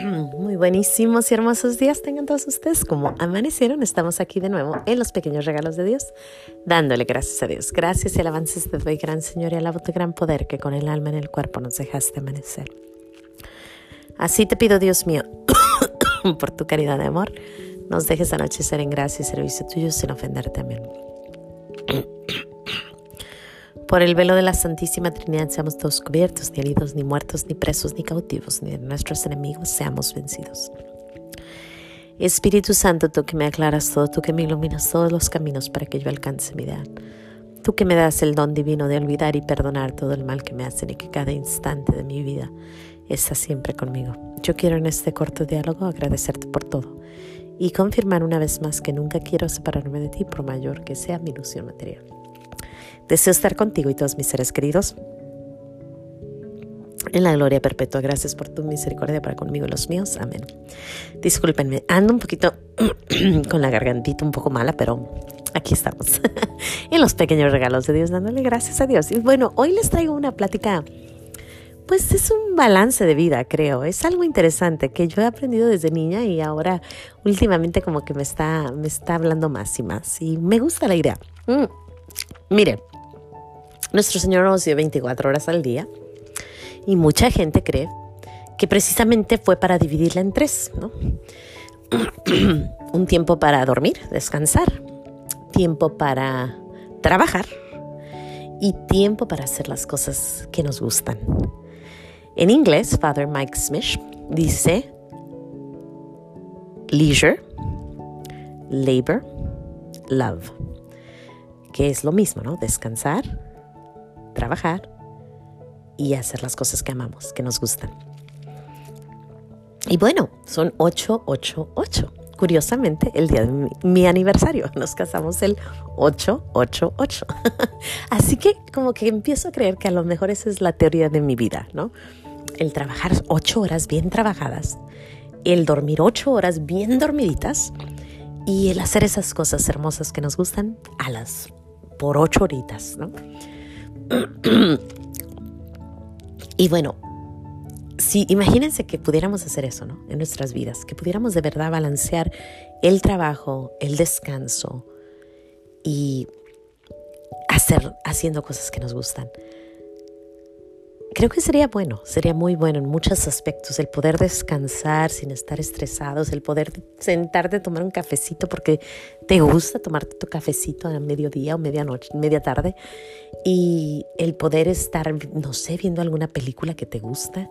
Muy buenísimos y hermosos días tengan todos ustedes. Como amanecieron, estamos aquí de nuevo en los pequeños regalos de Dios, dándole gracias a Dios. Gracias y alabanzas te doy, gran Señor, y alabo tu gran poder que con el alma en el cuerpo nos dejaste amanecer. Así te pido, Dios mío, por tu caridad de amor, nos dejes anochecer en gracia y servicio tuyo sin ofenderte. Amén. Por el velo de la Santísima Trinidad seamos todos cubiertos, ni heridos, ni muertos, ni presos, ni cautivos, ni de nuestros enemigos seamos vencidos. Espíritu Santo, tú que me aclaras todo, tú que me iluminas todos los caminos para que yo alcance mi ideal. Tú que me das el don divino de olvidar y perdonar todo el mal que me hacen y que cada instante de mi vida está siempre conmigo. Yo quiero en este corto diálogo agradecerte por todo y confirmar una vez más que nunca quiero separarme de ti por mayor que sea mi ilusión material. Deseo estar contigo y todos mis seres queridos en la gloria perpetua. Gracias por tu misericordia para conmigo y los míos. Amén. Discúlpenme, ando un poquito con la gargantita un poco mala, pero aquí estamos. en los pequeños regalos de Dios, dándole gracias a Dios. Y bueno, hoy les traigo una plática. Pues es un balance de vida, creo. Es algo interesante que yo he aprendido desde niña y ahora últimamente como que me está, me está hablando más y más. Y me gusta la idea. Mm. Miren, nuestro Señor nos dio 24 horas al día y mucha gente cree que precisamente fue para dividirla en tres, ¿no? Un tiempo para dormir, descansar, tiempo para trabajar y tiempo para hacer las cosas que nos gustan. En inglés, Father Mike Smith dice leisure, labor, love, que es lo mismo, ¿no? Descansar, trabajar y hacer las cosas que amamos, que nos gustan. Y bueno, son 888. Curiosamente, el día de mi, aniversario, nos casamos el 888. Así que como que empiezo a creer que a lo mejor esa es la teoría de mi vida, ¿no? El trabajar ocho horas bien trabajadas, el dormir ocho horas bien dormiditas y el hacer esas cosas hermosas que nos gustan a las por ocho horitas, ¿no? Y bueno, si imagínense que pudiéramos hacer eso, ¿no? En nuestras vidas, que pudiéramos de verdad balancear el trabajo, el descanso y hacer haciendo cosas que nos gustan creo que sería bueno, sería muy bueno en muchos aspectos, el poder descansar sin estar estresados, el poder sentarte a tomar un cafecito porque te gusta tomarte tu cafecito a mediodía o medianoche, media tarde, y el poder estar, no sé, viendo alguna película que te gusta,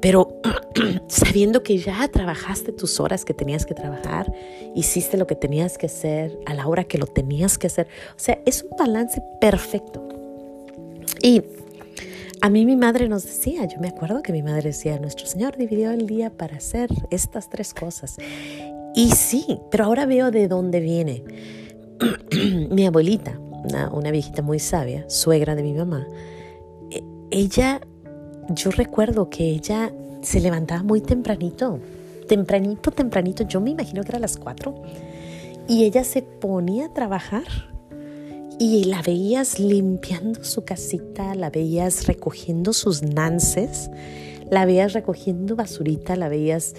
pero sabiendo que ya trabajaste tus horas que tenías que trabajar, hiciste lo que tenías que hacer a la hora que lo tenías que hacer. O sea, es un balance perfecto. Y a mí mi madre nos decía, yo me acuerdo que mi madre decía, nuestro Señor dividió el día para hacer estas tres cosas. Y sí, pero ahora veo de dónde viene. mi abuelita, una, viejita muy sabia, suegra de mi mamá, e, ella, yo recuerdo que ella se levantaba muy tempranito, tempranito, tempranito, yo me imagino que era las cuatro, y ella se ponía a trabajar y la veías limpiando su casita, la veías recogiendo sus nances, la veías recogiendo basurita, la veías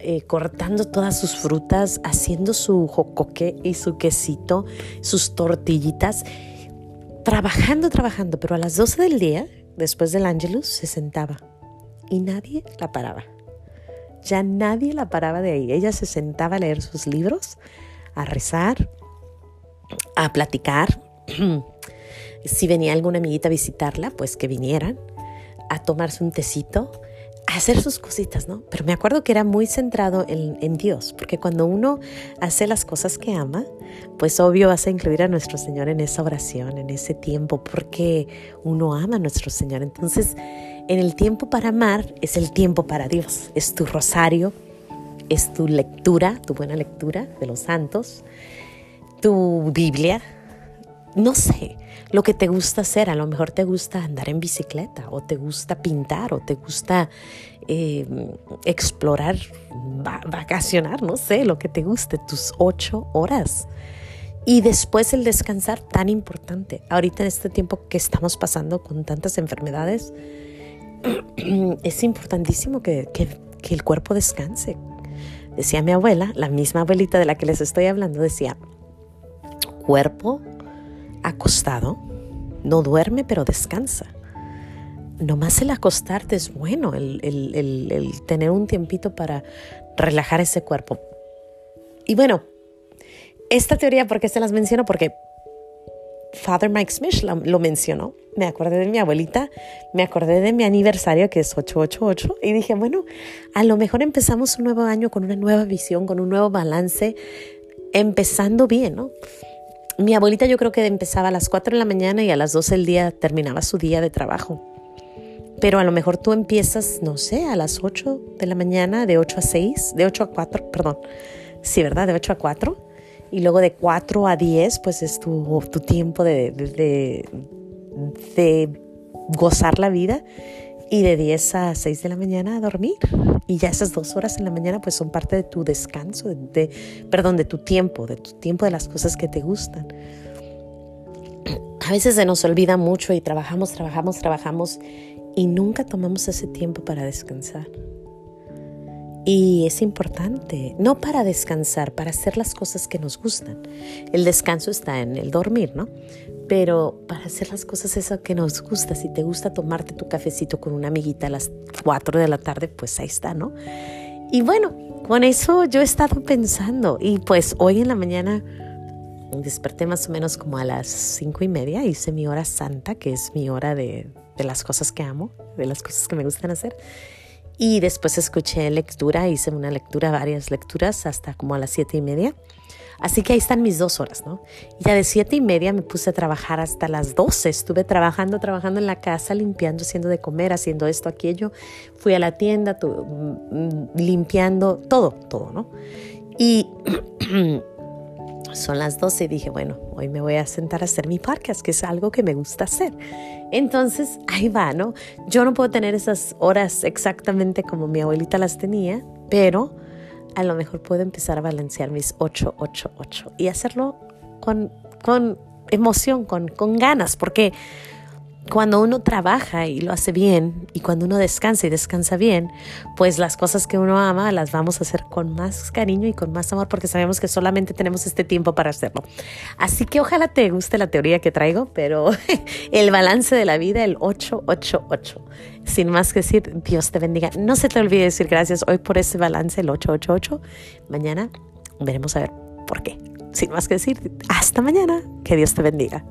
eh, cortando todas sus frutas, haciendo su jocoque y su quesito, sus tortillitas, trabajando, trabajando, pero a las 12 del día, después del ángelus, se sentaba y nadie la paraba. Ya nadie la paraba de ahí. Ella se sentaba a leer sus libros, a rezar, a platicar, si venía alguna amiguita a visitarla, pues que vinieran a tomarse un tecito, a hacer sus cositas, ¿no? Pero me acuerdo que era muy centrado en, Dios, porque cuando uno hace las cosas que ama, pues obvio vas a incluir a nuestro Señor en esa oración, en ese tiempo, porque uno ama a nuestro Señor. Entonces, en el tiempo para amar es el tiempo para Dios, es tu rosario, es tu lectura, tu buena lectura de los santos, tu Biblia, no sé, lo que te gusta hacer. A lo mejor te gusta andar en bicicleta o te gusta pintar o te gusta em, explorar, vacacionar, no sé, lo que te guste, tus ocho horas. Y después el descansar tan importante. Ahorita en este tiempo que estamos pasando con tantas enfermedades, es importantísimo que, que el cuerpo descanse. Decía mi abuela, la misma abuelita de la que les estoy hablando, decía, cuerpo acostado no duerme pero descansa. Nomás el acostarte es bueno, el, tener un tiempito para relajar ese cuerpo. Y bueno, esta teoría, ¿por qué se las menciono? Porque Father Mike Smith lo, mencionó. Me acordé de mi abuelita, me acordé de mi aniversario que es 888 y dije, bueno, a lo mejor empezamos un nuevo año con una nueva visión, con un nuevo balance, empezando bien, ¿no? Mi abuelita yo creo que empezaba a las 4 de la mañana y a las 12 del día terminaba su día de trabajo. Pero a lo mejor tú empiezas, no sé, a las 8 de la mañana, de 8 a 6, de 8 a 4, perdón. Sí, ¿verdad? De 8 a 4 y luego de 4 a 10 pues es tu, tu tiempo de, de, de, gozar la vida y de 10 a 6 de la mañana a dormir. Y ya esas dos horas en la mañana pues son parte de tu descanso, de, perdón, de tu tiempo, de tu tiempo de las cosas que te gustan. A veces se nos olvida mucho y trabajamos, trabajamos, trabajamos y nunca tomamos ese tiempo para descansar. Y es importante, no para descansar, para hacer las cosas que nos gustan. El descanso está en el dormir, ¿no? Pero para hacer las cosas eso que nos gusta, si te gusta tomarte tu cafecito con una amiguita a las 4 de la tarde, pues ahí está, ¿no? Y bueno, con eso yo he estado pensando y pues hoy en la mañana desperté más o menos como a las cinco y media, hice mi hora santa, que es mi hora de, de las cosas que amo, de las cosas que me gustan hacer. Y después escuché lectura, hice una lectura, varias lecturas, hasta como a las siete y media. Así que ahí están mis dos horas, ¿no? Ya de siete y media me puse a trabajar hasta las doce. Estuve trabajando, trabajando en la casa, limpiando, haciendo de comer, haciendo esto, aquello. Fui a la tienda, mm, limpiando, todo, todo, ¿no? Y son las 12 y dije, bueno, hoy me voy a sentar a hacer mi podcast, que es algo que me gusta hacer. Entonces, ahí va, ¿no? Yo no puedo tener esas horas exactamente como mi abuelita las tenía, pero a lo mejor puedo empezar a balancear mis 8, 8, 8 y hacerlo con, con emoción, con, con ganas, porque cuando uno trabaja y lo hace bien y cuando uno descansa y descansa bien, pues las cosas que uno ama las vamos a hacer con más cariño y con más amor porque sabemos que solamente tenemos este tiempo para hacerlo. Así que ojalá te guste la teoría que traigo, pero el balance de la vida, el 888. Sin más que decir, Dios te bendiga. No se te olvide decir gracias hoy por ese balance, el 888. Mañana veremos a ver por qué. Sin más que decir, hasta mañana. Que Dios te bendiga.